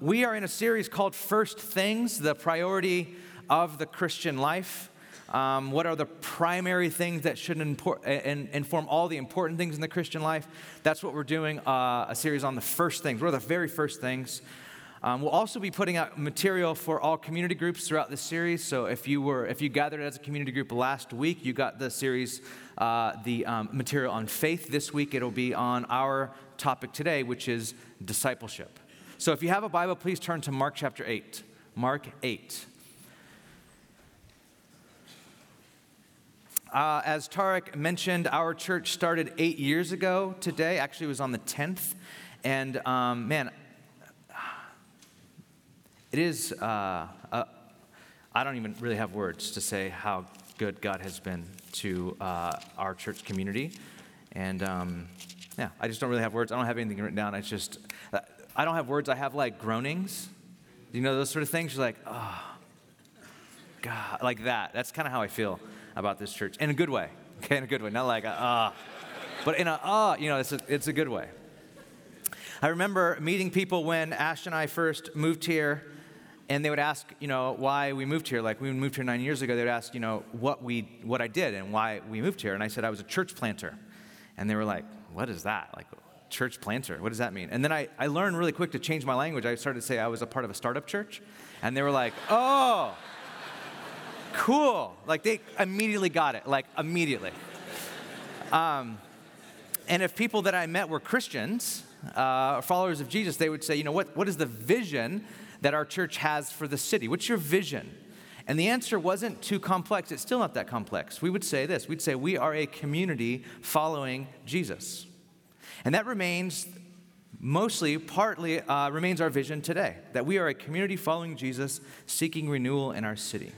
we are in a series called First Things, the priority of the Christian life. Um, what are the primary things that should import, inform all the important things in the Christian life? That's what we're doing uh, a series on the first things. What are the very first things? Um, we'll also be putting out material for all community groups throughout this series. So if you were if you gathered as a community group last week, you got the series, uh, the um, material on faith. This week it'll be on our topic today, which is discipleship. So if you have a Bible, please turn to Mark chapter eight. Mark eight. Uh, as Tarek mentioned, our church started eight years ago today. Actually, it was on the 10th. And um, man, it is, uh, uh, I don't even really have words to say how good God has been to uh, our church community. And um, yeah, I just don't really have words. I don't have anything written down. It's just, uh, I don't have words. I have like groanings. You know, those sort of things. You're like, oh, God, like that. That's kind of how I feel about this church in a good way. Okay, in a good way. Not like, ah, but in a, ah, you know, it's a, it's a good way. I remember meeting people when Ash and I first moved here and they would ask, you know, why we moved here. Like we moved here nine years ago, they would ask, you know, what we, what I did and why we moved here. And I said I was a church planter, and they were like, what is that? Like church planter, what does that mean? And then I, I learned really quick to change my language. I started to say I was a part of a startup church, and they were like, oh, cool. Like they immediately got it, like immediately. Um, and if people that I met were Christians, uh, followers of Jesus, they would say, you know, what, what is the vision that our church has for the city? What's your vision? And the answer wasn't too complex. It's still not that complex. We would say this we'd say, We are a community following Jesus. And that remains mostly, partly, uh, remains our vision today that we are a community following Jesus, seeking renewal in our city.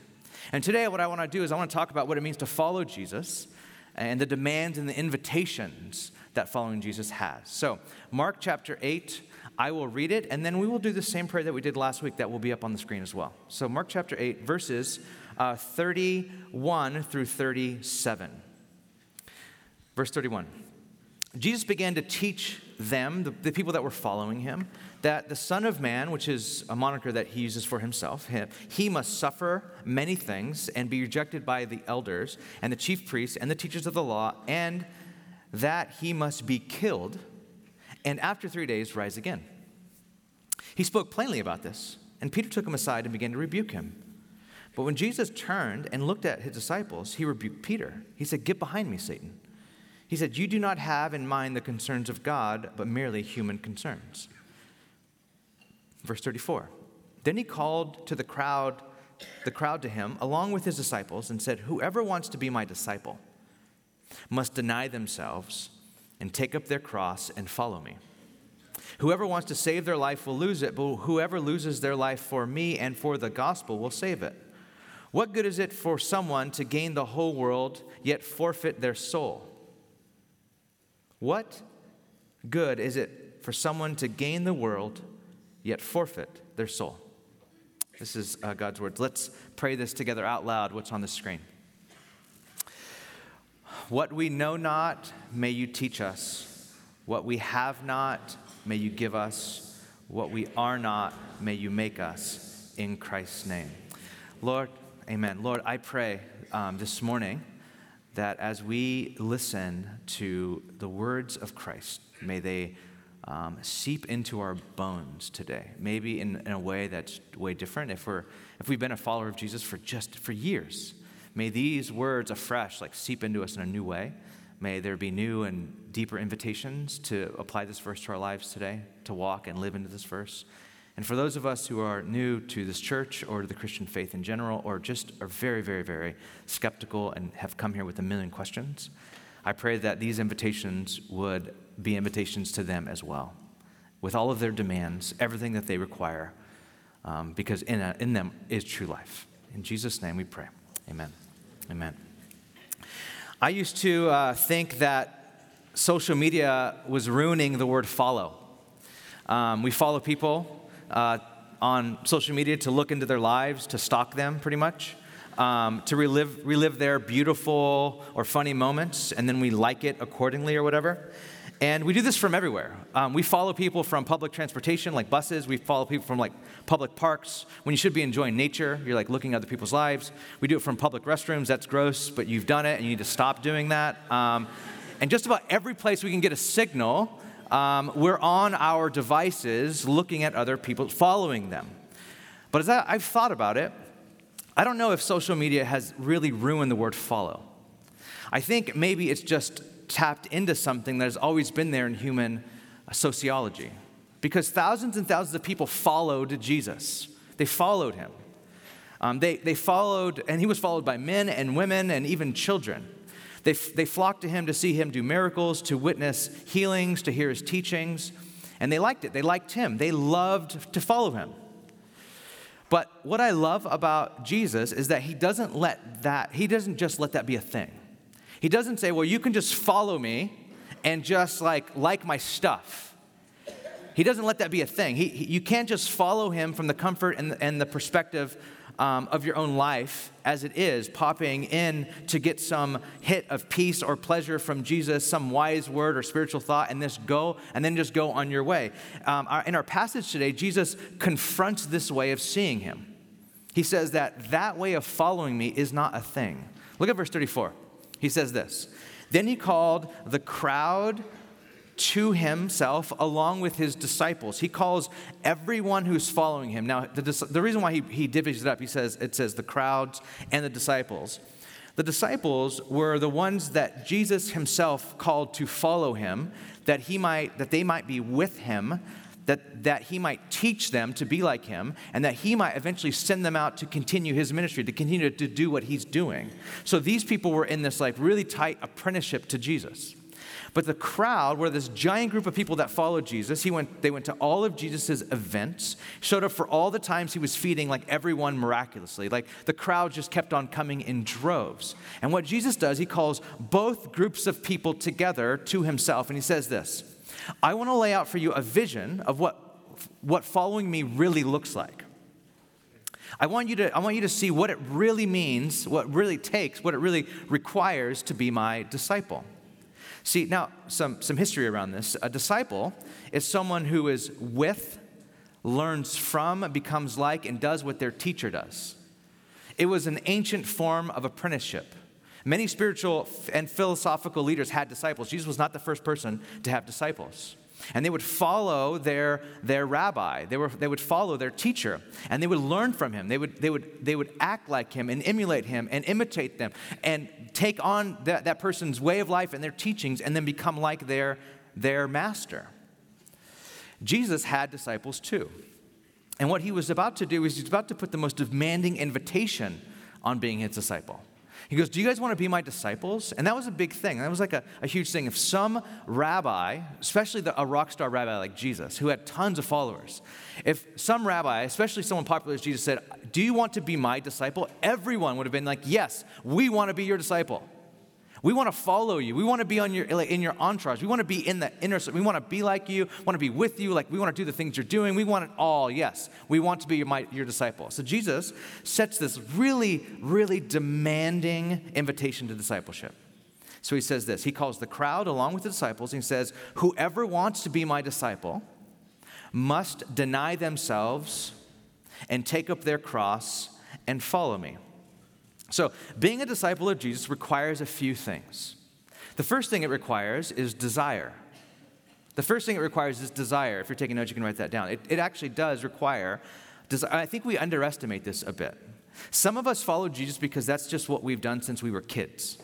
And today, what I want to do is I want to talk about what it means to follow Jesus and the demands and the invitations that following Jesus has. So, Mark chapter 8, I will read it, and then we will do the same prayer that we did last week that will be up on the screen as well. So, Mark chapter 8, verses uh, 31 through 37. Verse 31. Jesus began to teach them, the, the, people that were following him, that the Son of Man, which is a moniker that he uses for himself, he must suffer many things and be rejected by the elders and the chief priests and the teachers of the law, and that he must be killed and after three days rise again. He spoke plainly about this, and Peter took him aside and began to rebuke him. But when Jesus turned and looked at his disciples, he rebuked Peter. He said, Get behind me, Satan. He said, You do not have in mind the concerns of God, but merely human concerns. Verse 34. Then he called to the crowd, the crowd to him, along with his disciples, and said, Whoever wants to be my disciple must deny themselves and take up their cross and follow me. Whoever wants to save their life will lose it, but whoever loses their life for me and for the gospel will save it. What good is it for someone to gain the whole world yet forfeit their soul? What good is it for someone to gain the world yet forfeit their soul? This is uh, God's words. Let's pray this together out loud, what's on the screen. What we know not, may you teach us. What we have not, may you give us. What we are not, may you make us. In Christ's name. Lord, amen. Lord, I pray um, this morning that as we listen to the words of Christ, may they um, seep into our bones today. Maybe in, in a way that's way different. If we're if we've been a follower of Jesus for just for years, May these words afresh like seep into us in a new way. May there be new and deeper invitations to apply this verse to our lives today, to walk and live into this verse. And for those of us who are new to this church or to the Christian faith in general, or just are very, very, very skeptical and have come here with a million questions, I pray that these invitations would be invitations to them as well, with all of their demands, everything that they require, um, because in, a, in them is true life. In Jesus' name we pray. Amen. Amen. I used to uh, think that social media was ruining the word follow. Um, we follow people uh, on social media to look into their lives, to stalk them pretty much, um, to relive, relive their beautiful or funny moments, and then we like it accordingly or whatever. And we do this from everywhere. Um, we follow people from public transportation, like buses. We follow people from like public parks. When you should be enjoying nature, you're like looking at other people's lives. We do it from public restrooms. That's gross, but you've done it, and you need to stop doing that. Um, and just about every place we can get a signal, um, we're on our devices looking at other people, following them. But as I've thought about it, I don't know if social media has really ruined the word follow. I think maybe it's just tapped into something that has always been there in human sociology. Because thousands and thousands of people followed Jesus, they followed him. Um, they, they followed, and he was followed by men and women and even children. They, they flocked to him to see him do miracles, to witness healings, to hear his teachings, and they liked it. They liked him. They loved to follow him. But what I love about Jesus is that he doesn't let that, he doesn't just let that be a thing. He doesn't say, well, you can just follow me and just like like my stuff. He doesn't let that be a thing. He, he you can't just follow him from the comfort and, and the perspective um, of your own life as it is, popping in to get some hit of peace or pleasure from Jesus, some wise word or spiritual thought, and this go and then just go on your way. Um, our, in our passage today, Jesus confronts this way of seeing him. He says that that way of following me is not a thing. Look at verse 34. He says this Then he called the crowd to himself along with his disciples. He calls everyone who's following him. Now, the, the reason why he, he divvies it up, he says, it says the crowds and the disciples. The disciples were the ones that Jesus himself called to follow him, that he might, that they might be with him, that, that he might teach them to be like him, and that he might eventually send them out to continue his ministry, to continue to do what he's doing. So these people were in this like really tight apprenticeship to Jesus. But the crowd were this giant group of people that followed Jesus. He went, they went to all of Jesus' events, showed up for all the times he was feeding like everyone miraculously. Like the crowd just kept on coming in droves. And what Jesus does, he calls both groups of people together to himself, and he says this I want to lay out for you a vision of what, what following me really looks like. I want, you to, I want you to see what it really means, what really takes, what it really requires to be my disciple. See, now, some, some history around this. A disciple is someone who is with, learns from, becomes like, and does what their teacher does. It was an ancient form of apprenticeship. Many spiritual and philosophical leaders had disciples. Jesus was not the first person to have disciples. And they would follow their, their rabbi. They, were, they would follow their teacher. And they would learn from him. They would, they, would, they would act like him and emulate him and imitate them and take on that, that person's way of life and their teachings and then become like their, their master. Jesus had disciples too. And what he was about to do is he was about to put the most demanding invitation on being his disciple. He goes, Do you guys want to be my disciples? And that was a big thing. That was like a, a huge thing. If some rabbi, especially the, a rock star rabbi like Jesus, who had tons of followers, if some rabbi, especially someone popular as Jesus, said, Do you want to be my disciple? Everyone would have been like, Yes, we want to be your disciple. We want to follow you. We want to be on your, like, in your entourage. We want to be in the inner. We want to be like you. Want to be with you. Like we want to do the things you're doing. We want it all. Yes, we want to be your, my, your disciple. So Jesus sets this really, really demanding invitation to discipleship. So he says this. He calls the crowd along with the disciples. And he says, "Whoever wants to be my disciple must deny themselves and take up their cross and follow me." So, being a disciple of Jesus requires a few things. The first thing it requires is desire. The first thing it requires is desire. If you're taking notes, you can write that down. It, it actually does require desire. I think we underestimate this a bit. Some of us follow Jesus because that's just what we've done since we were kids.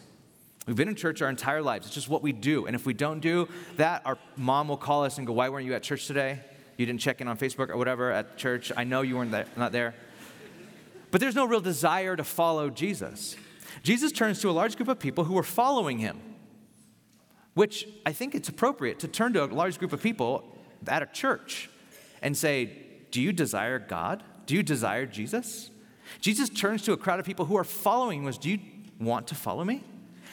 We've been in church our entire lives. It's just what we do. And if we don't do that, our mom will call us and go, Why weren't you at church today? You didn't check in on Facebook or whatever at church. I know you weren't there, not there. But there's no real desire to follow Jesus. Jesus turns to a large group of people who are following him, which I think it's appropriate to turn to a large group of people at a church and say, Do you desire God? Do you desire Jesus? Jesus turns to a crowd of people who are following him. Was, Do you want to follow me?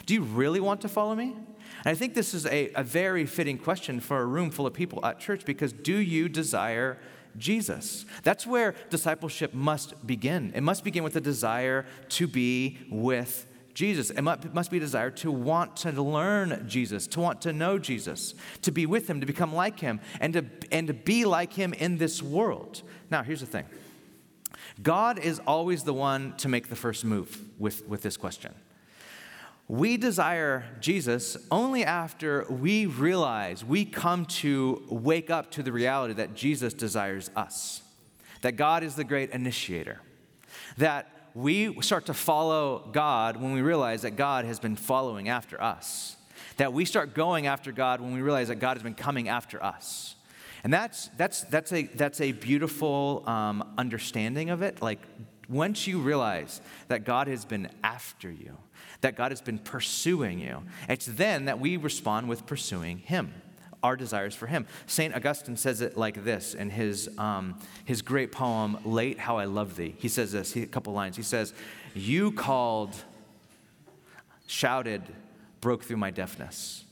Do you really want to follow me? And I think this is a, a very fitting question for a room full of people at church because do you desire Jesus. That's where discipleship must begin. It must begin with a desire to be with Jesus. It must be a desire to want to learn Jesus, to want to know Jesus, to be with him, to become like him, and to, and to be like him in this world. Now, here's the thing God is always the one to make the first move with, with this question. We desire Jesus only after we realize, we come to wake up to the reality that Jesus desires us, that God is the great initiator, that we start to follow God when we realize that God has been following after us, that we start going after God when we realize that God has been coming after us. And that's, that's, that's, a, that's a beautiful um, understanding of it. Like, once you realize that God has been after you, that God has been pursuing you, it's then that we respond with pursuing Him, our desires for Him. St. Augustine says it like this in his, um, his great poem, Late How I Love Thee. He says this, he, a couple lines. He says, You called, shouted, broke through my deafness.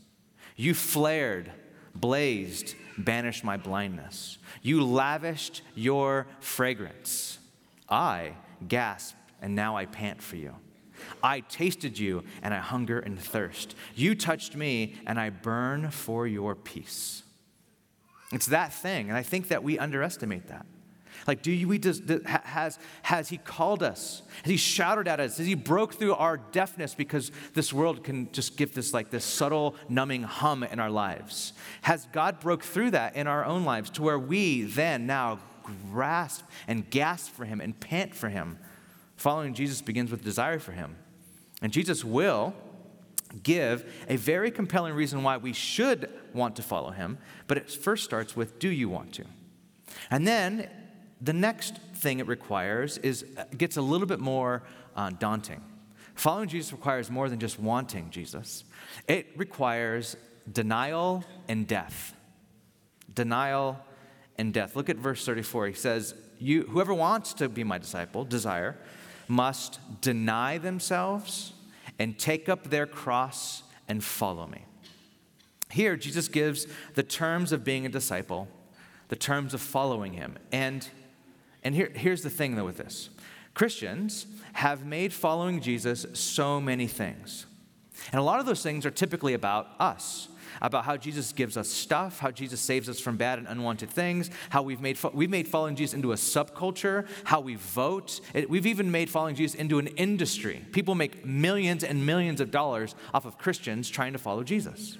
You flared, blazed, banished my blindness. You lavished your fragrance. I gasped, and now I pant for you. I tasted you, and I hunger and thirst. You touched me, and I burn for your peace. It's that thing, and I think that we underestimate that. Like, do you, we does, has, has He called us? Has He shouted at us? Has He broke through our deafness because this world can just give this like this subtle, numbing hum in our lives? Has God broke through that in our own lives to where we then now grasp and gasp for Him and pant for Him? Following Jesus begins with desire for Him. And Jesus will give a very compelling reason why we should want to follow Him, but it first starts with do you want to? And then the next thing it requires is uh, gets a little bit more uh, daunting. Following Jesus requires more than just wanting Jesus. It requires denial and death. Denial and death. Look at verse 34. He says, you, Whoever wants to be my disciple, desire, must deny themselves and take up their cross and follow me. Here, Jesus gives the terms of being a disciple, the terms of following him. And and here, here's the thing, though, with this Christians have made following Jesus so many things. And a lot of those things are typically about us, about how Jesus gives us stuff, how Jesus saves us from bad and unwanted things, how we've made, we've made following Jesus into a subculture, how we vote. We've even made following Jesus into an industry. People make millions and millions of dollars off of Christians trying to follow Jesus.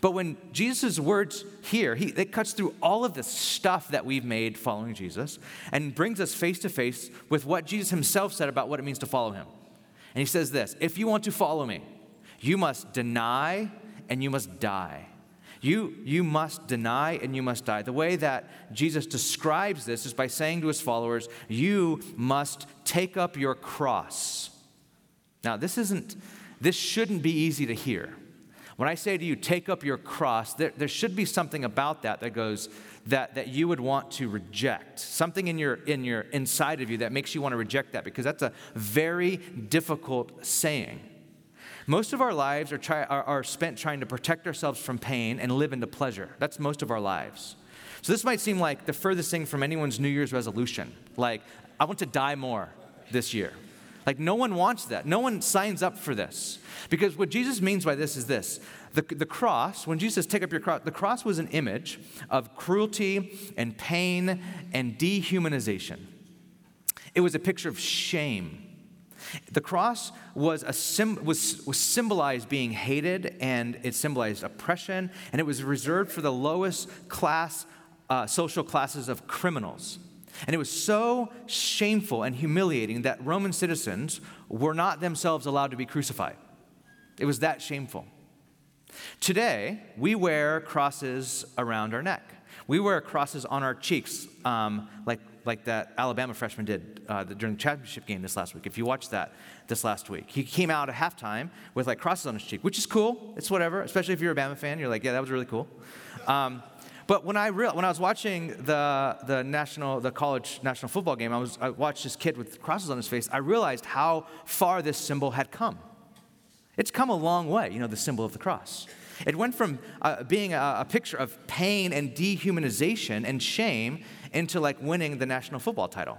But when Jesus' words here, he, it cuts through all of the stuff that we've made following Jesus and brings us face to face with what Jesus himself said about what it means to follow him. And he says this If you want to follow me, you must deny and you must die. You, you must deny and you must die. The way that Jesus describes this is by saying to his followers, You must take up your cross. Now, this isn't, this shouldn't be easy to hear. When I say to you, take up your cross, there, there should be something about that that goes, that, that you would want to reject. Something in your, in your inside of you that makes you want to reject that because that's a very difficult saying. Most of our lives are, try, are, are spent trying to protect ourselves from pain and live into pleasure. That's most of our lives. So this might seem like the furthest thing from anyone's New Year's resolution. Like, I want to die more this year. Like, no one wants that. No one signs up for this. Because what Jesus means by this is this the, the cross, when Jesus says, take up your cross, the cross was an image of cruelty and pain and dehumanization. It was a picture of shame. The cross was, a sim, was, was symbolized being hated and it symbolized oppression, and it was reserved for the lowest class, uh, social classes of criminals. And it was so shameful and humiliating that Roman citizens were not themselves allowed to be crucified. It was that shameful. Today, we wear crosses around our neck. We wear crosses on our cheeks, um, like, like that Alabama freshman did uh, during the championship game this last week. If you watched that this last week, he came out at halftime with like crosses on his cheek, which is cool. It's whatever, especially if you're a Bama fan. You're like, yeah, that was really cool. Um, but when I, real, when I was watching the, the, national, the college national football game, I, was, I watched this kid with crosses on his face. I realized how far this symbol had come. It's come a long way, you know, the symbol of the cross. It went from uh, being a, a, picture of pain and dehumanization and shame into like winning the national football title.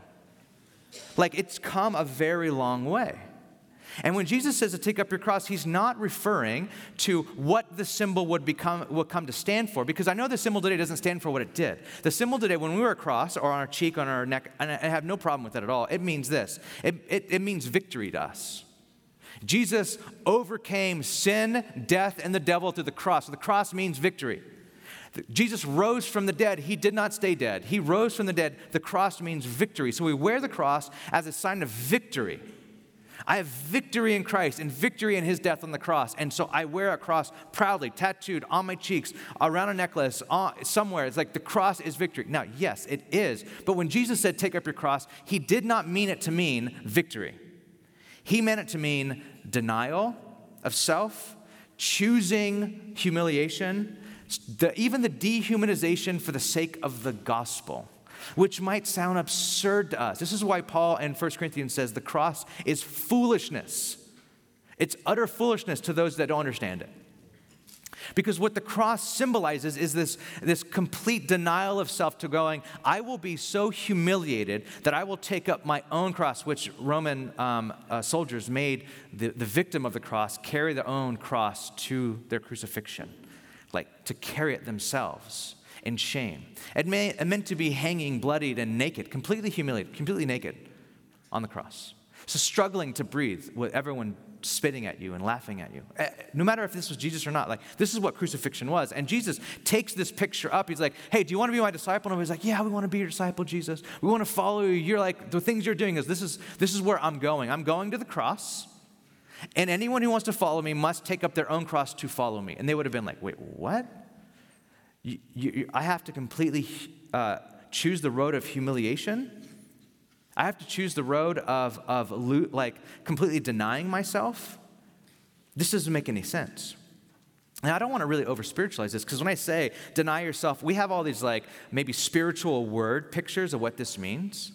Like it's come a very long way. And when Jesus says to take up your cross, he's not referring to what the symbol would become would come to stand for, because I know the symbol today doesn't stand for what it did. The symbol today, when we wear a cross or on our cheek, on our neck, and I have no problem with that at all, it means this. It, it, it means victory to us. Jesus overcame sin, death, and the devil through the cross. The cross means victory. Jesus rose from the dead. He did not stay dead. He rose from the dead. The cross means victory. So we wear the cross as a sign of victory. I have victory in Christ and victory in his death on the cross. And so I wear a cross proudly, tattooed on my cheeks, around a necklace, on, somewhere. It's like the cross is victory. Now, yes, it is. But when Jesus said, take up your cross, he did not mean it to mean victory. He meant it to mean denial of self, choosing humiliation, the, even the dehumanization for the sake of the gospel which might sound absurd to us. This is why Paul in 1 Corinthians says the cross is foolishness. It's utter foolishness to those that don't understand it. Because what the cross symbolizes is this, this complete denial of self to going, I will be so humiliated that I will take up my own cross, which Roman um, uh, soldiers made the, the victim of the cross carry their own cross to their crucifixion, like to carry it themselves in shame. It, may, it meant to be hanging bloodied and naked, completely humiliated, completely naked on the cross. So struggling to breathe with everyone spitting at you and laughing at you. Eh, no matter if this was Jesus or not, like this is what crucifixion was. And Jesus takes this picture up. He's like, hey, do you want to be my disciple? And he's like, yeah, we want to be your disciple, Jesus. We want to follow you. You're like, the things you're doing is this is this is where I'm going. I'm going to the cross. And anyone who wants to follow me must take up their own cross to follow me. And they would have been like, wait, what? You, you, I have to completely uh, choose the road of humiliation. I have to choose the road of, of like completely denying myself. This doesn't make any sense. And I don't want to really over spiritualize this because when I say deny yourself, we have all these like maybe spiritual word pictures of what this means.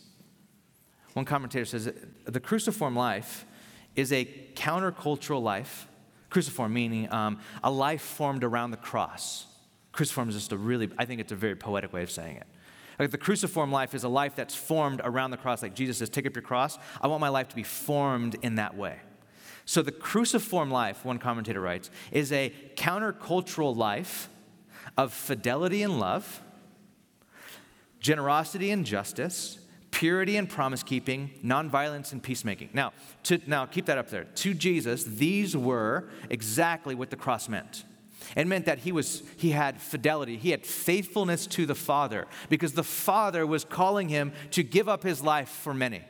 One commentator says the cruciform life is a countercultural life. Cruciform meaning um, a life formed around the cross. Cruciform is just a really, I think it's a very poetic way of saying it. Like the cruciform life is a life that's formed around the cross. Like Jesus says, take up your cross. I want my life to be formed in that way. So the cruciform life, one commentator writes, is a countercultural life of fidelity and love, generosity and justice, purity and promise keeping, nonviolence and peacemaking. Now, to, now keep that up there. To Jesus, these were exactly what the cross meant. It meant that he, was, he had fidelity, he had faithfulness to the Father, because the Father was calling him to give up his life for many.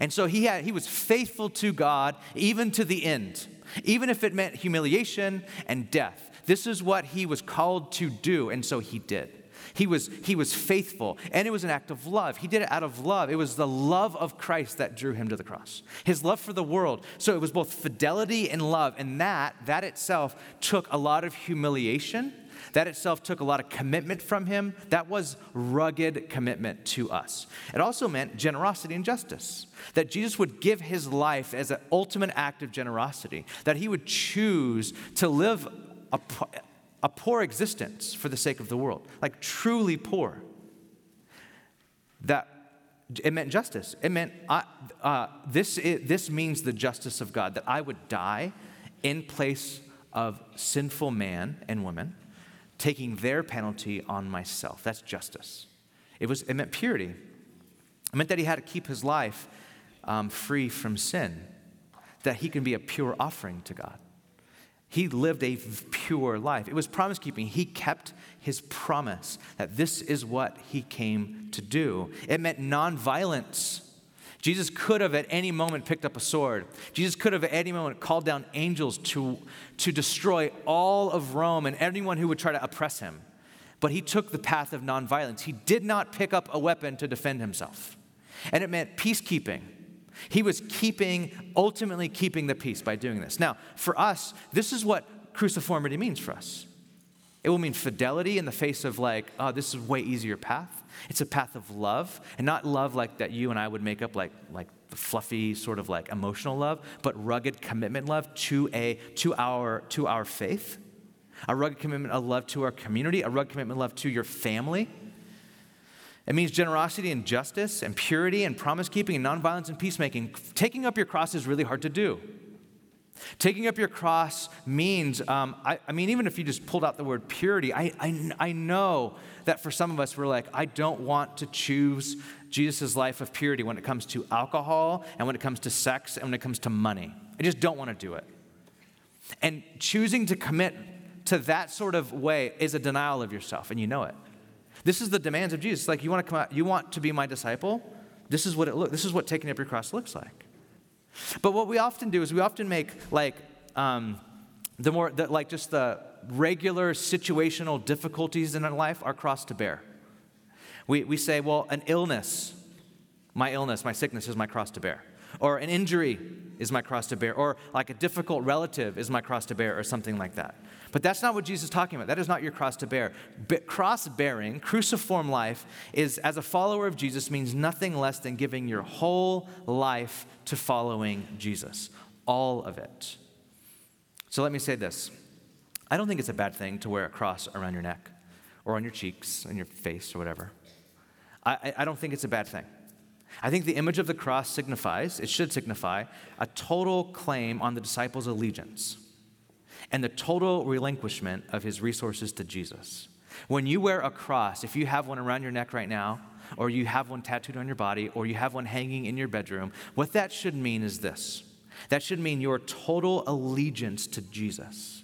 And so he, had, he was faithful to God even to the end, even if it meant humiliation and death. This is what he was called to do, and so he did. He was, he was faithful, and it was an act of love. He did it out of love. It was the love of Christ that drew him to the cross, his love for the world. So it was both fidelity and love, and that, that itself took a lot of humiliation. That itself took a lot of commitment from him. That was rugged commitment to us. It also meant generosity and justice. That Jesus would give his life as an ultimate act of generosity. That he would choose to live a, a poor existence for the sake of the world, like truly poor. That it meant justice. It meant I, uh, this, it, this means the justice of God, that I would die in place of sinful man and woman, taking their penalty on myself. That's justice. It, was, it meant purity. It meant that he had to keep his life um, free from sin, that he can be a pure offering to God. He lived a pure life. It was promise keeping. He kept his promise that this is what he came to do. It meant nonviolence. Jesus could have at any moment picked up a sword. Jesus could have at any moment called down angels to, to destroy all of Rome and anyone who would try to oppress him. But he took the path of nonviolence. He did not pick up a weapon to defend himself. And it meant peacekeeping. He was keeping, ultimately keeping the peace by doing this. Now, for us, this is what cruciformity means for us. It will mean fidelity in the face of, like, oh, this is a way easier path. It's a path of love, and not love like that you and I would make up, like, like the fluffy sort of like emotional love, but rugged commitment love to a to our to our faith, a rugged commitment of love to our community, a rugged commitment love to your family, it means generosity and justice and purity and promise keeping and nonviolence and peacemaking. Taking up your cross is really hard to do. Taking up your cross means, um, I, I, mean, even if you just pulled out the word purity, I, I, I know that for some of us, we're like, I don't want to choose Jesus' life of purity when it comes to alcohol and when it comes to sex and when it comes to money. I just don't want to do it. And choosing to commit to that sort of way is a denial of yourself, and you know it. This is the demands of Jesus. Like, you want to come out, you want to be my disciple? This is what it looks. This is what taking up your cross looks like. But what we often do is we often make like um, the more the, like just the regular situational difficulties in our life our cross to bear. We, we say, well, an illness, my illness, my sickness is my cross to bear. Or an injury is my cross to bear. Or like a difficult relative is my cross to bear, or something like that. But that's not what Jesus is talking about. That is not your cross to bear. cross bearing, cruciform life, is as a follower of Jesus means nothing less than giving your whole life to following Jesus. All of it. So let me say this I don't think it's a bad thing to wear a cross around your neck or on your cheeks, on your face, or whatever. I, I don't think it's a bad thing. I think the image of the cross signifies, it should signify, a total claim on the disciples' allegiance and the total relinquishment of his resources to Jesus. When you wear a cross, if you have one around your neck right now, or you have one tattooed on your body, or you have one hanging in your bedroom, what that should mean is this that should mean your total allegiance to Jesus.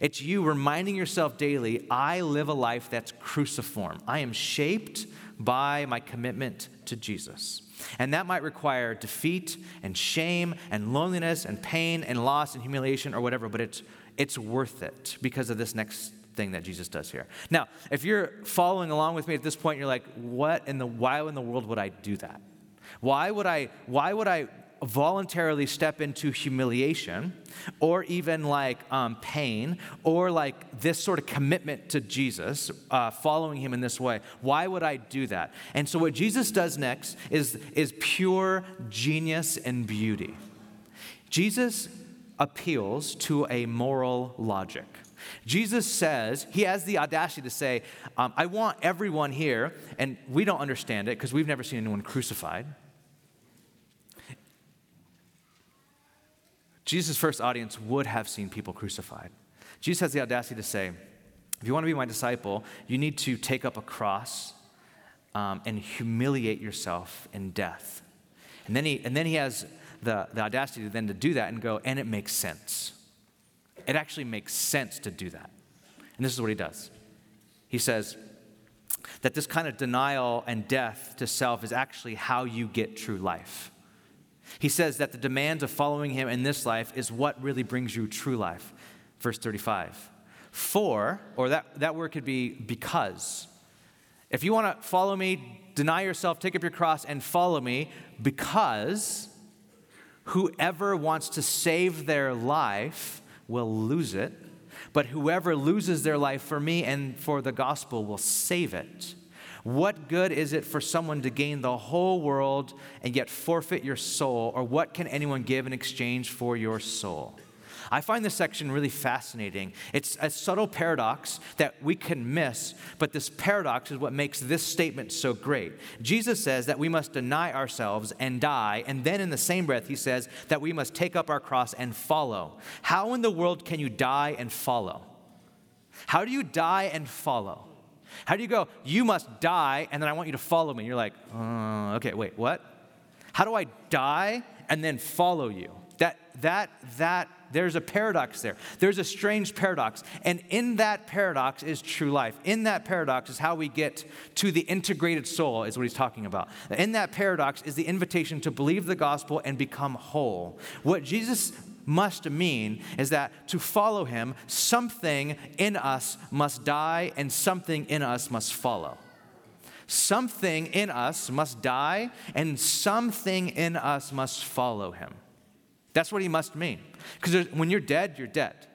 It's you reminding yourself daily, I live a life that's cruciform. I am shaped by my commitment to Jesus. And that might require defeat and shame and loneliness and pain and loss and humiliation or whatever, but it's it's worth it because of this next thing that Jesus does here. Now, if you're following along with me at this point, you're like, what in the why in the world would I do that? Why would I why would I voluntarily step into humiliation or even like um, pain or like this sort of commitment to Jesus, uh, following him in this way. Why would I do that? And so, what Jesus does next is, is pure genius and beauty. Jesus appeals to a moral logic. Jesus says, he has the audacity to say, um, I want everyone here, and we don't understand it because we've never seen anyone crucified. Jesus' first audience would have seen people crucified. Jesus has the audacity to say, if you want to be my disciple, you need to take up a cross um, and humiliate yourself in death. And then he, and then he has the, the audacity then to do that and go, and it makes sense. It actually makes sense to do that. And this is what he does. He says that this kind of denial and death to self is actually how you get true life. He says that the demands of following him in this life is what really brings you true life. Verse 35. For, or that, that word could be because. If you want to follow me, deny yourself, take up your cross, and follow me, because Whoever wants to save their life will lose it, but whoever loses their life for me and for the gospel will save it. What good is it for someone to gain the whole world and yet forfeit your soul? Or what can anyone give in exchange for your soul? I find this section really fascinating. It's a subtle paradox that we can miss, but this paradox is what makes this statement so great. Jesus says that we must deny ourselves and die, and then in the same breath, he says that we must take up our cross and follow. How in the world can you die and follow? How do you die and follow? How do you go, you must die, and then I want you to follow me? You're like, uh, okay, wait, what? How do I die and then follow you? That, that, that there's a paradox there. There's a strange paradox. And in that paradox is true life. In that paradox is how we get to the integrated soul, is what he's talking about. In that paradox is the invitation to believe the gospel and become whole. What Jesus must mean is that to follow him, something in us must die and something in us must follow. Something in us must die and something in us must follow him. That's what he must mean. Because when you're dead, you're dead.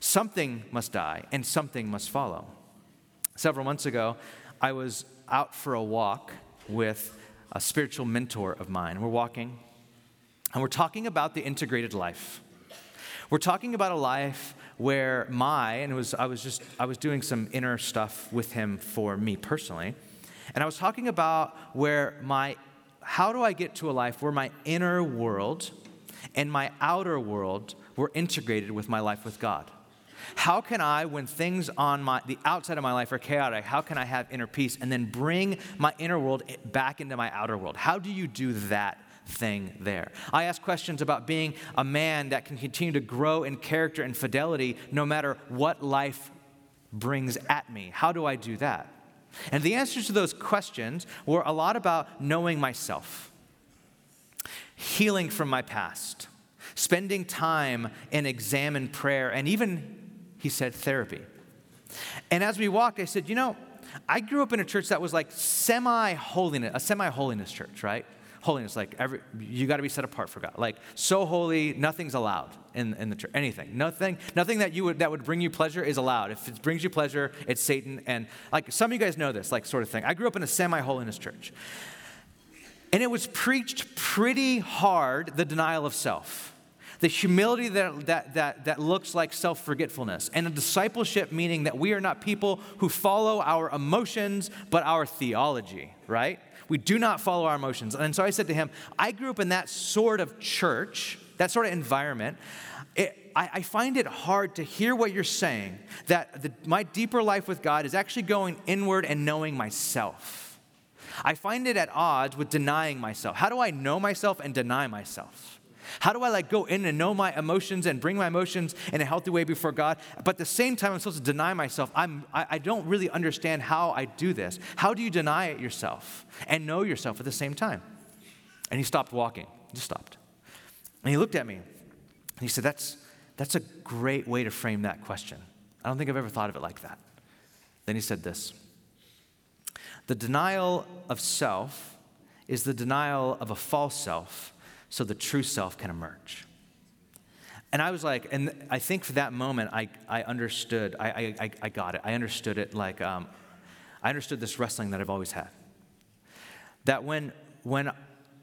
Something must die and something must follow. Several months ago, I was out for a walk with a spiritual mentor of mine. We're walking and we're talking about the integrated life. We're talking about a life where my, and it was, I was just, I was doing some inner stuff with him for me personally. And I was talking about where my, how do I get to a life where my inner world and my outer world were integrated with my life with God? How can I, when things on my, the outside of my life are chaotic, how can I have inner peace and then bring my inner world back into my outer world? How do you do that thing there? I ask questions about being a man that can continue to grow in character and fidelity no matter what life brings at me. How do I do that? And the answers to those questions were a lot about knowing myself, healing from my past, spending time in examen prayer, and even he said therapy. And as we walked, I said, you know, I grew up in a church that was like semi holiness, a semi holiness church, right? Holiness, like every, you got to be set apart for God. Like so holy, nothing's allowed in, in the church. Anything, nothing, nothing that you would that would bring you pleasure is allowed. If it brings you pleasure, it's Satan. And like some of you guys know this, like sort of thing. I grew up in a semi holiness church, and it was preached pretty hard the denial of self the humility that, that, that, that looks like self forgetfulness, and a discipleship meaning that we are not people who follow our emotions, but our theology, right? We do not follow our emotions. And so I said to him, I grew up in that sort of church, that sort of environment. It, I, I, find it hard to hear what you're saying, that the, my deeper life with God is actually going inward and knowing myself. I find it at odds with denying myself. How do I know myself and deny myself? How do I like go in and know my emotions and bring my emotions in a healthy way before God? But at the same time, I'm supposed to deny myself. I'm, I, I don't really understand how I do this. How do you deny it yourself and know yourself at the same time? And he stopped walking. He just stopped. And he looked at me. And he said, that's, that's a great way to frame that question. I don't think I've ever thought of it like that. Then he said this The denial of self is the denial of a false self so the true self can emerge. And I was like, and I think for that moment, I, I understood, I, I, I got it. I understood it like, um, I understood this wrestling that I've always had. That when, when,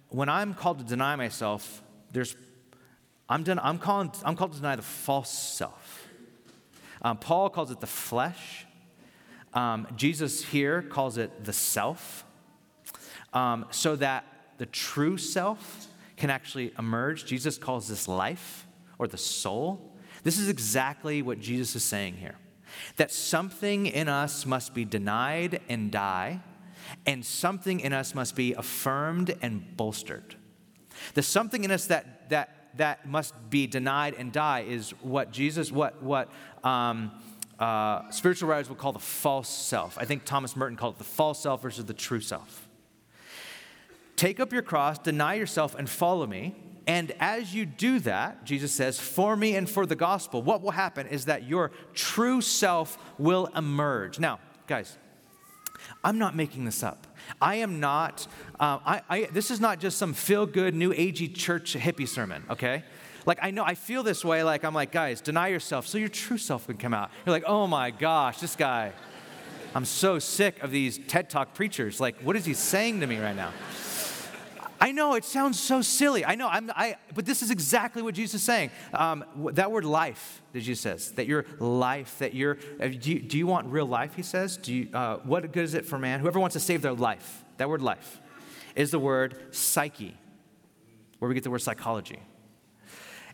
when I'm called to deny myself, there's, I'm, den- I'm, calling, I'm called to deny the false self. Um, Paul calls it the flesh. Um, Jesus here calls it the self. Um, so that the true self can actually emerge. Jesus calls this life or the soul. This is exactly what Jesus is saying here that something in us must be denied and die, and something in us must be affirmed and bolstered. The something in us that, that, that must be denied and die is what Jesus, what, what um, uh, spiritual writers would call the false self. I think Thomas Merton called it the false self versus the true self. Take up your cross, deny yourself, and follow me. And as you do that, Jesus says, for me and for the gospel, what will happen is that your true self will emerge. Now, guys, I'm not making this up. I am not, uh, I, I, this is not just some feel good, new agey church hippie sermon, okay? Like, I know, I feel this way. Like, I'm like, guys, deny yourself so your true self can come out. You're like, oh my gosh, this guy, I'm so sick of these TED Talk preachers. Like, what is he saying to me right now? I know it sounds so silly. I know, I'm, I, but this is exactly what Jesus is saying. Um, that word life that Jesus says, that your life, that your, uh, do you, do you want real life, he says? Do you, uh, what good is it for man? Whoever wants to save their life, that word life, is the word psyche, where we get the word psychology.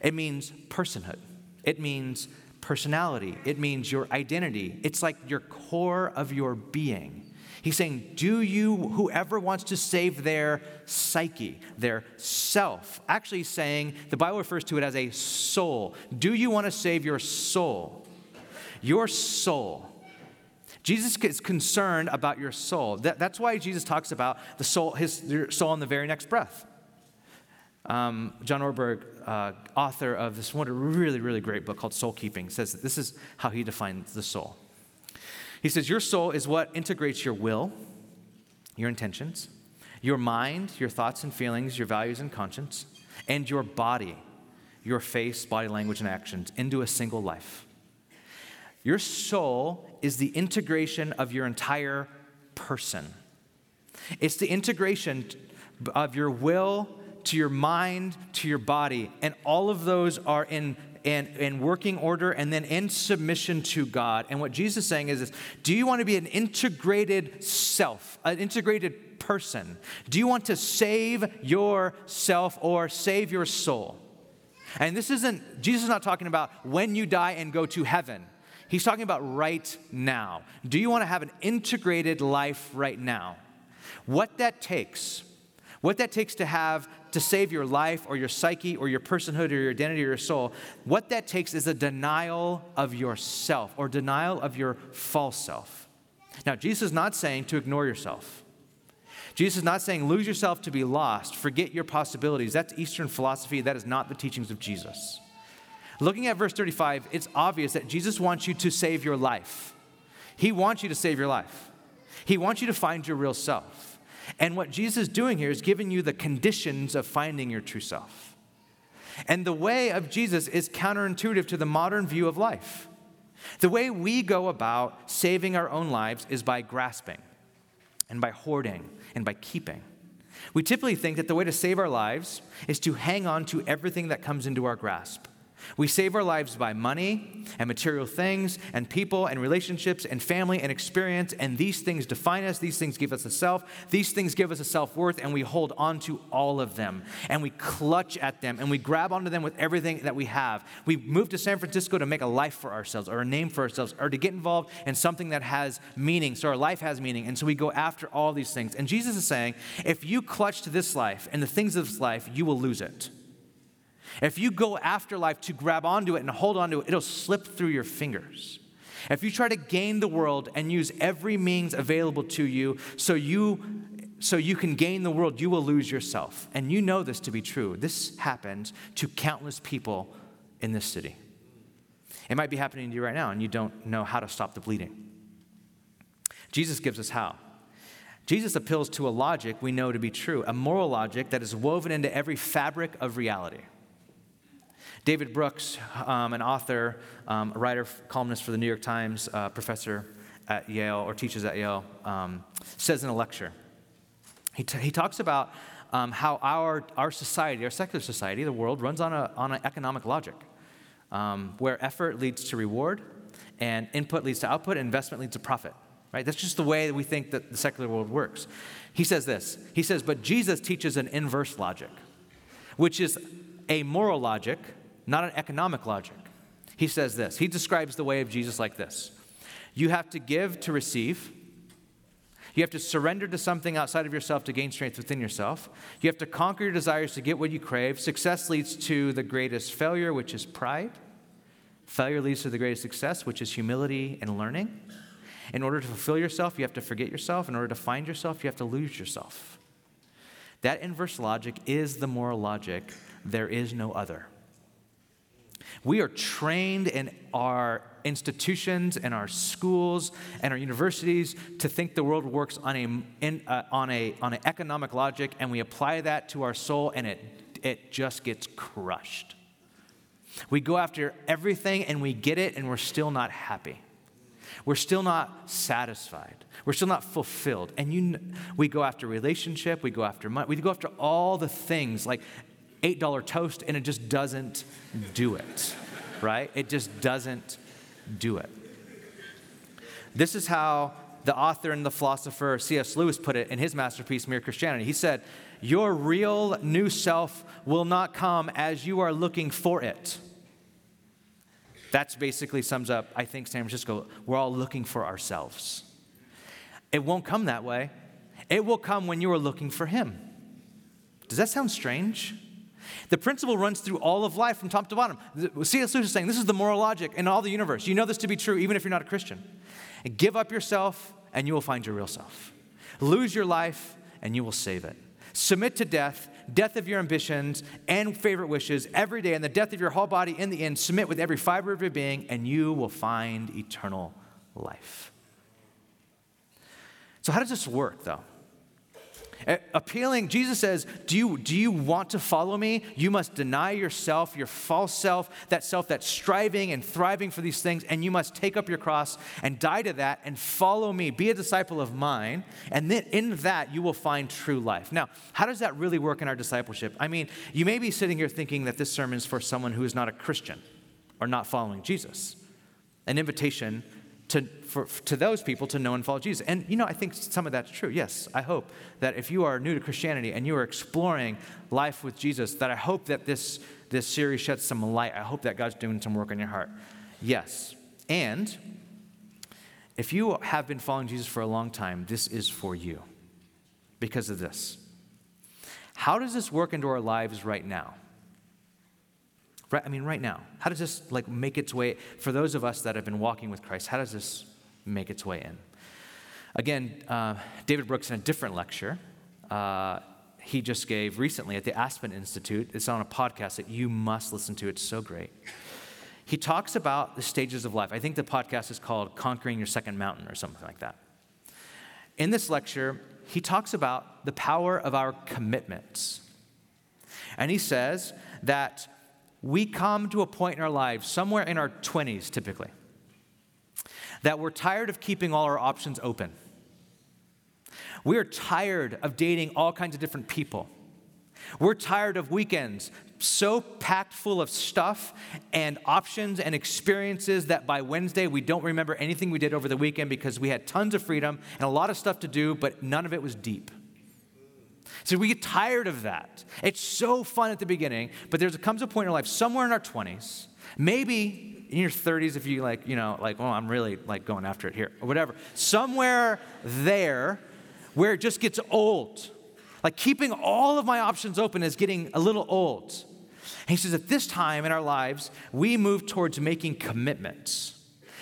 It means personhood, it means personality, it means your identity. It's like your core of your being. He's saying, Do you, whoever wants to save their psyche, their self, actually saying, the Bible refers to it as a soul. Do you want to save your soul? Your soul. Jesus is concerned about your soul. That, that's why Jesus talks about the soul, his soul in the very next breath. Um, John Ortberg, uh, author of this one really, really great book called Soul Keeping, says that this is how he defines the soul. He says, Your soul is what integrates your will, your intentions, your mind, your thoughts and feelings, your values and conscience, and your body, your face, body language, and actions into a single life. Your soul is the integration of your entire person. It's the integration of your will to your mind to your body, and all of those are in and in working order and then in submission to God. And what Jesus is saying is this do you want to be an integrated self, an integrated person? Do you want to save yourself or save your soul? And this isn't, Jesus is not talking about when you die and go to heaven. He's talking about right now. Do you want to have an integrated life right now? What that takes, what that takes to have to save your life or your psyche or your personhood or your identity or your soul, what that takes is a denial of yourself or denial of your false self. Now, Jesus is not saying to ignore yourself. Jesus is not saying lose yourself to be lost, forget your possibilities. That's Eastern philosophy. That is not the teachings of Jesus. Looking at verse 35, it's obvious that Jesus wants you to save your life. He wants you to save your life. He wants you to find your real self. And what Jesus is doing here is giving you the conditions of finding your true self. And the way of Jesus is counterintuitive to the modern view of life. The way we go about saving our own lives is by grasping and by hoarding and by keeping. We typically think that the way to save our lives is to hang on to everything that comes into our grasp. We save our lives by money and material things and people and relationships and family and experience, and these things define us. These things give us a self. These things give us a self worth, and we hold on to all of them and we clutch at them and we grab onto them with everything that we have. We move to San Francisco to make a life for ourselves or a name for ourselves or to get involved in something that has meaning, so our life has meaning, and so we go after all these things. And Jesus is saying, if you clutch to this life and the things of this life, you will lose it. If you go after life to grab onto it and hold onto it, it'll slip through your fingers. If you try to gain the world and use every means available to you so you so you can gain the world, you will lose yourself. And you know this to be true. This happens to countless people in this city. It might be happening to you right now and you don't know how to stop the bleeding. Jesus gives us how. Jesus appeals to a logic we know to be true, a moral logic that is woven into every fabric of reality. David Brooks, um, an author, um, a writer, columnist for the New York Times, uh, professor at Yale or teaches at Yale, um, says in a lecture, he, t- he talks about um, how our, our society, our secular society, the world, runs on, a, on an economic logic um, where effort leads to reward and input leads to output and investment leads to profit. Right? That's just the way that we think that the secular world works. He says this. He says, but Jesus teaches an inverse logic, which is a moral logic not an economic logic. He says this. He describes the way of Jesus like this You have to give to receive. You have to surrender to something outside of yourself to gain strength within yourself. You have to conquer your desires to get what you crave. Success leads to the greatest failure, which is pride. Failure leads to the greatest success, which is humility and learning. In order to fulfill yourself, you have to forget yourself. In order to find yourself, you have to lose yourself. That inverse logic is the moral logic. There is no other. We are trained in our institutions and our schools and our universities to think the world works on, a, in, uh, on, a, on an economic logic, and we apply that to our soul, and it, it just gets crushed. We go after everything and we get it, and we're still not happy. We're still not satisfied. We're still not fulfilled. And you, we go after relationship, we go after money, we go after all the things like $8 toast and it just doesn't do it, right? It just doesn't do it. This is how the author and the philosopher C.S. Lewis put it in his masterpiece, Mere Christianity. He said, Your real new self will not come as you are looking for it. That's basically sums up, I think, San Francisco. We're all looking for ourselves. It won't come that way. It will come when you are looking for Him. Does that sound strange? The principle runs through all of life from top to bottom. C.S. Lewis is saying this is the moral logic in all the universe. You know this to be true even if you're not a Christian. Give up yourself and you will find your real self. Lose your life and you will save it. Submit to death, death of your ambitions and favorite wishes every day, and the death of your whole body in the end. Submit with every fiber of your being, and you will find eternal life. So, how does this work, though? Appealing, Jesus says, do you, do you want to follow me? You must deny yourself, your false self, that self that's striving and thriving for these things, and you must take up your cross and die to that and follow me. Be a disciple of mine, and then in that you will find true life. Now, how does that really work in our discipleship? I mean, you may be sitting here thinking that this sermon is for someone who is not a Christian or not following Jesus. An invitation to, for, to those people to know and follow Jesus. And, you know, I think some of that's true. Yes, I hope that if you are new to Christianity and you are exploring life with Jesus, that I hope that this, this series sheds some light. I hope that God's doing some work on your heart. Yes. And if you have been following Jesus for a long time, this is for you because of this. How does this work into our lives right now? Right, I mean, right now. How does this like make its way for those of us that have been walking with Christ? How does this make its way in? Again, uh, David Brooks in a different lecture uh, he just gave recently at the Aspen Institute. It's on a podcast that you must listen to. It's so great. He talks about the stages of life. I think the podcast is called Conquering Your Second Mountain or something like that. In this lecture, he talks about the power of our commitments. And he says that we come to a point in our lives, somewhere in our 20s typically, that we're tired of keeping all our options open. We're tired of dating all kinds of different people. We're tired of weekends so packed full of stuff and options and experiences that by Wednesday we don't remember anything we did over the weekend because we had tons of freedom and a lot of stuff to do, but none of it was deep. So we get tired of that. It's so fun at the beginning, but there comes a point in our life, somewhere in our 20s, maybe in your 30s if you like, you know, like, well, I'm really like going after it here, or whatever. Somewhere there where it just gets old. Like keeping all of my options open is getting a little old. And he says, at this time in our lives, we move towards making commitments.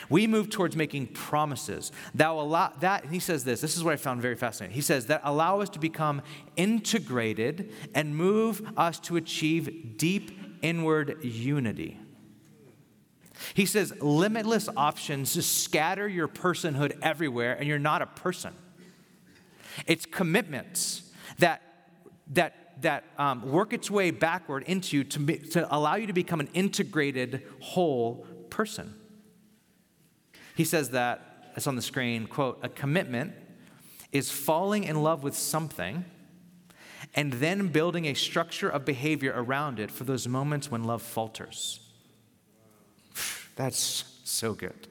We move towards making promises that allow that, he says this, this is what I found very fascinating. He says that allow us to become integrated and move us to achieve deep inward unity. He says limitless options just scatter your personhood everywhere, and you're not a person. It's commitments that, that, that um, work its way backward into to, be, to allow you to become an integrated whole person. He says that, it's on the screen, quote, a commitment is falling in love with something and then building a structure of behavior around it for those moments when love falters. That's so good.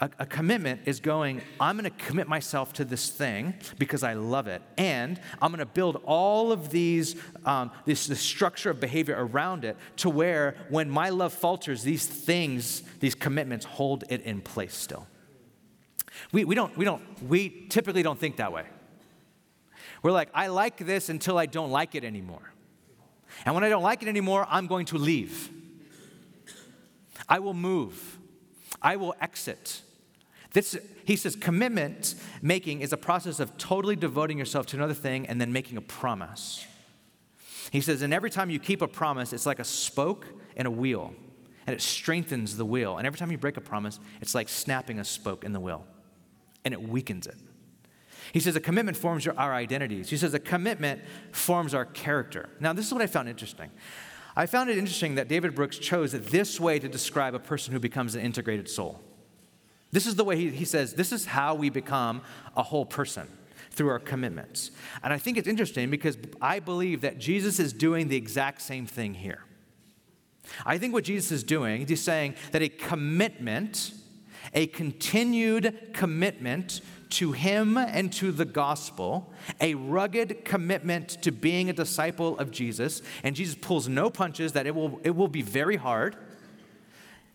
A, a, commitment is going, I'm going to commit myself to this thing because I love it. And I'm going to build all of these, um, this, this structure of behavior around it to where when my love falters, these things, these commitments hold it in place still. We, we, don't, we, don't, we typically don't think that way. We're like, I like this until I don't like it anymore. And when I don't like it anymore, I'm going to leave. I will move. I will exit. This, he says, commitment making is a process of totally devoting yourself to another thing and then making a promise. He says, and every time you keep a promise, it's like a spoke in a wheel, and it strengthens the wheel. And every time you break a promise, it's like snapping a spoke in the wheel, and it weakens it. He says, a commitment forms your, our identities. He says, a commitment forms our character. Now, this is what I found interesting. I found it interesting that David Brooks chose this way to describe a person who becomes an integrated soul. This is the way he, says, this is how we become a whole person through our commitments. And I think it's interesting because I believe that Jesus is doing the exact same thing here. I think what Jesus is doing, he's saying that a commitment, a continued commitment to him and to the gospel, a rugged commitment to being a disciple of Jesus, and Jesus pulls no punches, that it will, it will be very hard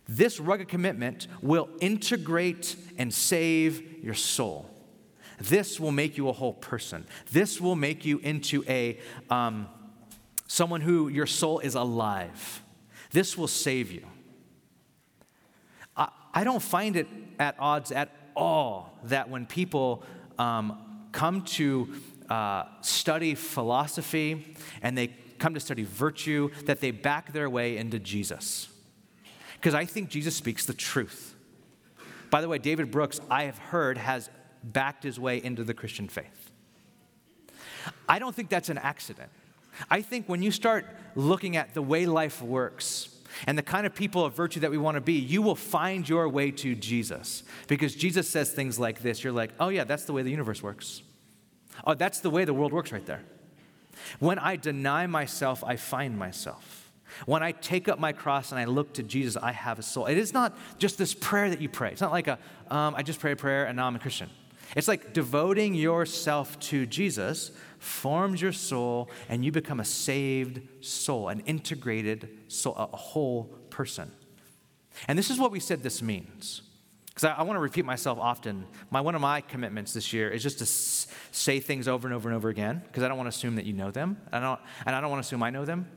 this rugged commitment will integrate and save your soul. This will make you a whole person. This will make you into a um, someone who your soul is alive. This will save you. I, I don't find it at odds at all that when people um, come to uh, study philosophy and they come to study virtue, that they back their way into Jesus because I think Jesus speaks the truth. By the way, David Brooks, I have heard, has backed his way into the Christian faith. I don't think that's an accident. I think when you start looking at the way life works and the kind of people of virtue that we want to be, you will find your way to Jesus. Because Jesus says things like this you're like, oh, yeah, that's the way the universe works. Oh, that's the way the world works right there. When I deny myself, I find myself. When I take up my cross and I look to Jesus, I have a soul. It is not just this prayer that you pray. It's not like a, um, I just pray a prayer and now I'm a Christian. It's like devoting yourself to Jesus forms your soul, and you become a saved soul, an integrated soul, a whole person. And this is what we said this means. Because I, I want to repeat myself often. My, one of my commitments this year is just to s- say things over and over and over again, because I don't want to assume that you know them. I don't, and I don't want to assume I know them,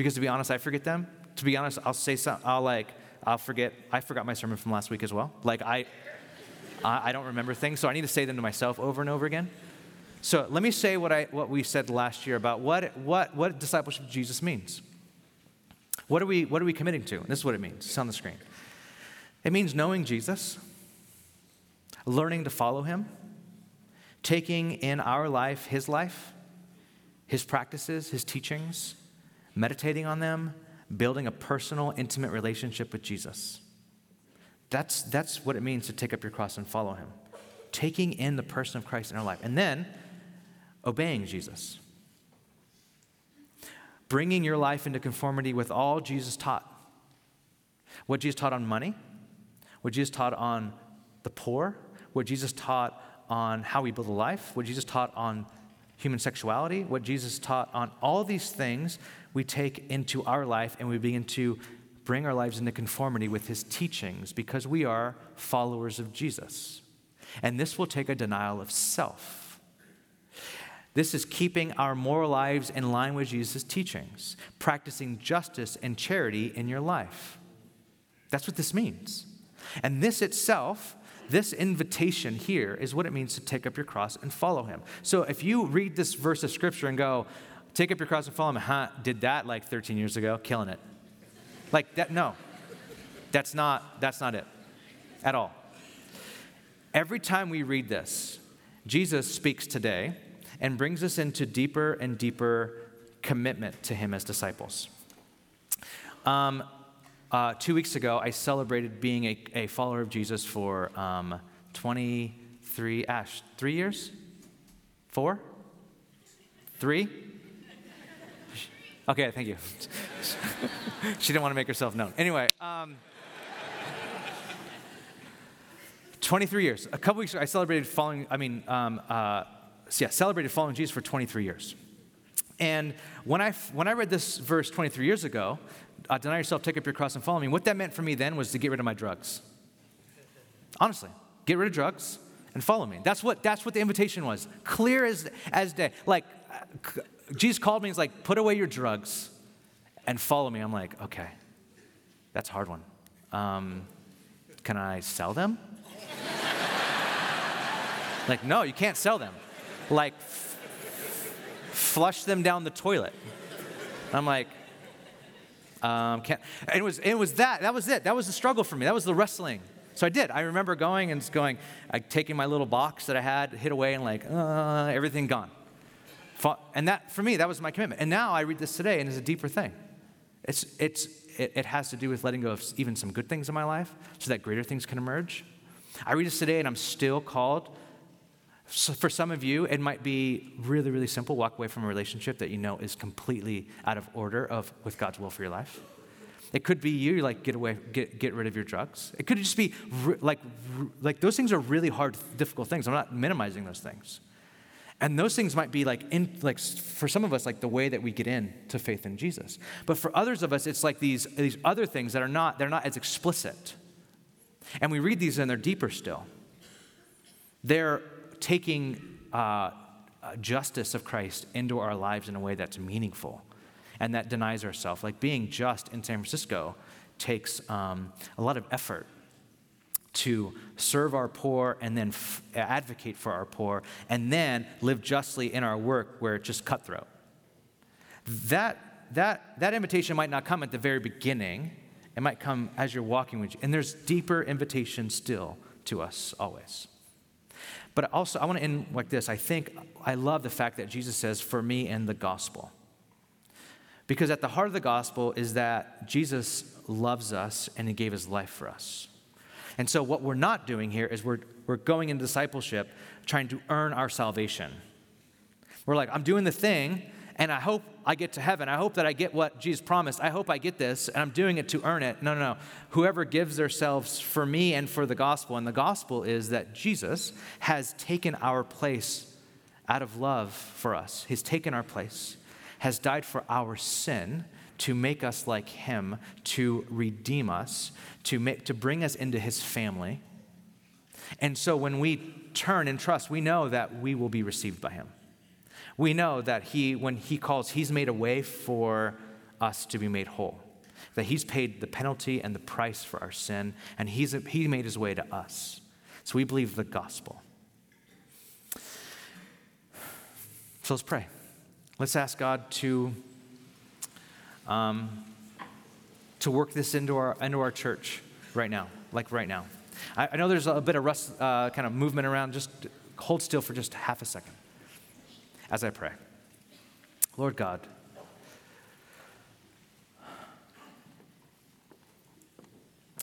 because to be honest, I forget them. To be honest, I'll say something, I'll like, I'll forget, I forgot my sermon from last week as well. Like, I, I don't remember things, so I need to say them to myself over and over again. So let me say what, I, what we said last year about what, what, what discipleship of Jesus means. What are, we, what are we committing to? And this is what it means. It's on the screen. It means knowing Jesus, learning to follow him, taking in our life his life, his practices, his teachings, meditating on them, building a personal, intimate relationship with Jesus. That's, that's what it means to take up your cross and follow him. Taking in the person of Christ in our life. And then obeying Jesus. Bringing your life into conformity with all Jesus taught. What Jesus taught on money, what Jesus taught on the poor, what Jesus taught on how we build a life, what Jesus taught on human sexuality, what Jesus taught on all these things we take into our life and we begin to bring our lives into conformity with his teachings because we are followers of Jesus. And this will take a denial of self. This is keeping our moral lives in line with Jesus' teachings, practicing justice and charity in your life. That's what this means. And this itself, this invitation here, is what it means to take up your cross and follow him. So if you read this verse of scripture and go, take up your cross and follow him, huh, did that like 13 years ago, killing it. Like that, no. That's not, that's not it at all. Every time we read this, Jesus speaks today and brings us into deeper and deeper commitment to him as disciples. Um, uh, two weeks ago, I celebrated being a, a follower of Jesus for um, 23, Ash, three years? Four? Three? Okay, thank you. she didn't want to make herself known. Anyway, um, 23 years. A couple weeks ago, I celebrated following, I mean, um, uh, yeah, celebrated following Jesus for 23 years. And when I, when I read this verse 23 years ago, uh, deny yourself, take up your cross, and follow me, what that meant for me then was to get rid of my drugs. Honestly, get rid of drugs and follow me. That's what, that's what the invitation was. Clear as, as day. Like, uh, Jesus called me, he's like, put away your drugs and follow me. I'm like, okay, that's a hard one. Um, can I sell them? like, no, you can't sell them. Like, f- flush them down the toilet. I'm like, um, can't. And it was, it was that, that was it. That was the struggle for me. That was the wrestling. So I did. I remember going and going, like, taking my little box that I had, hit away, and like, uh, everything gone. And that, for me, that was my commitment. And now I read this today, and it's a deeper thing. It's, it's, it, it has to do with letting go of even some good things in my life so that greater things can emerge. I read this today, and I'm still called. So for some of you, it might be really, really simple. Walk away from a relationship that you know is completely out of order of with God's will for your life. It could be you, like get away, get, get rid of your drugs. It could just be like, like those things are really hard, difficult things. I'm not minimizing those things. And those things might be like, in, like for some of us, like the way that we get in to faith in Jesus. But for others of us, it's like these, these other things that are not, they're not as explicit. And we read these and they're deeper still. They're taking uh, justice of Christ into our lives in a way that's meaningful and that denies ourselves. Like being just in San Francisco takes um, a lot of effort to serve our poor and then f- advocate for our poor and then live justly in our work where it's just cutthroat. That, that, that invitation might not come at the very beginning, it might come as you're walking with you. And there's deeper invitation still to us always. But also, I want to end like this. I think I love the fact that Jesus says, for me and the gospel. Because at the heart of the gospel is that Jesus loves us and he gave his life for us. And so, what we're not doing here is we're, we're going into discipleship trying to earn our salvation. We're like, I'm doing the thing, and I hope I get to heaven. I hope that I get what Jesus promised. I hope I get this, and I'm doing it to earn it. No, no, no. Whoever gives themselves for me and for the gospel, and the gospel is that Jesus has taken our place out of love for us, He's taken our place, has died for our sin to make us like him, to redeem us, to, make, to bring us into his family. And so when we turn and trust, we know that we will be received by him. We know that he, when he calls, he's made a way for us to be made whole. That he's paid the penalty and the price for our sin, and he's, he made his way to us. So we believe the gospel. So let's pray. Let's ask God to, um, to work this into our, into our church right now, like right now. I, I know there's a bit of rust, uh, kind of movement around. Just hold still for just half a second as I pray. Lord God,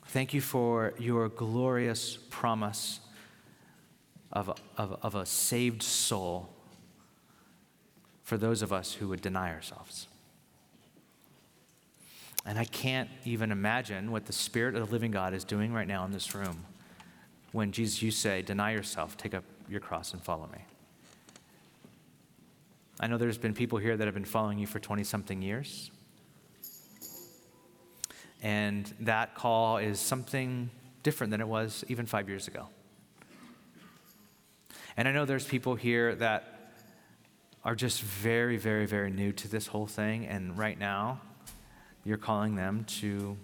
thank you for your glorious promise of of, of a saved soul for those of us who would deny ourselves. And I can't even imagine what the Spirit of the living God is doing right now in this room when Jesus, you say, Deny yourself, take up your cross, and follow me. I know there's been people here that have been following you for 20 something years. And that call is something different than it was even five years ago. And I know there's people here that are just very, very, very new to this whole thing. And right now, you're calling them to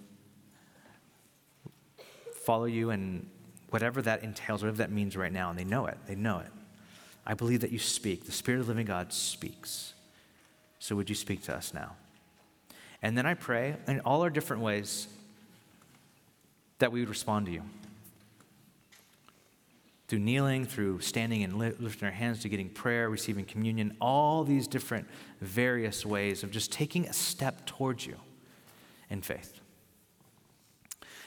follow you and whatever that entails, whatever that means right now, and they know it. They know it. I believe that you speak. The Spirit of the living God speaks. So would you speak to us now? And then I pray in all our different ways that we would respond to you. Through kneeling, through standing and lifting our hands, to getting prayer, receiving communion, all these different various ways of just taking a step towards you in faith.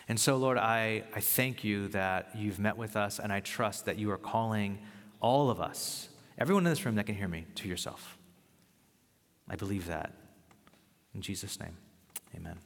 And so, Lord, I, I thank you that you've met with us, and I trust that you are calling all of us, everyone in this room that can hear me, to yourself. I believe that. In Jesus' name, amen.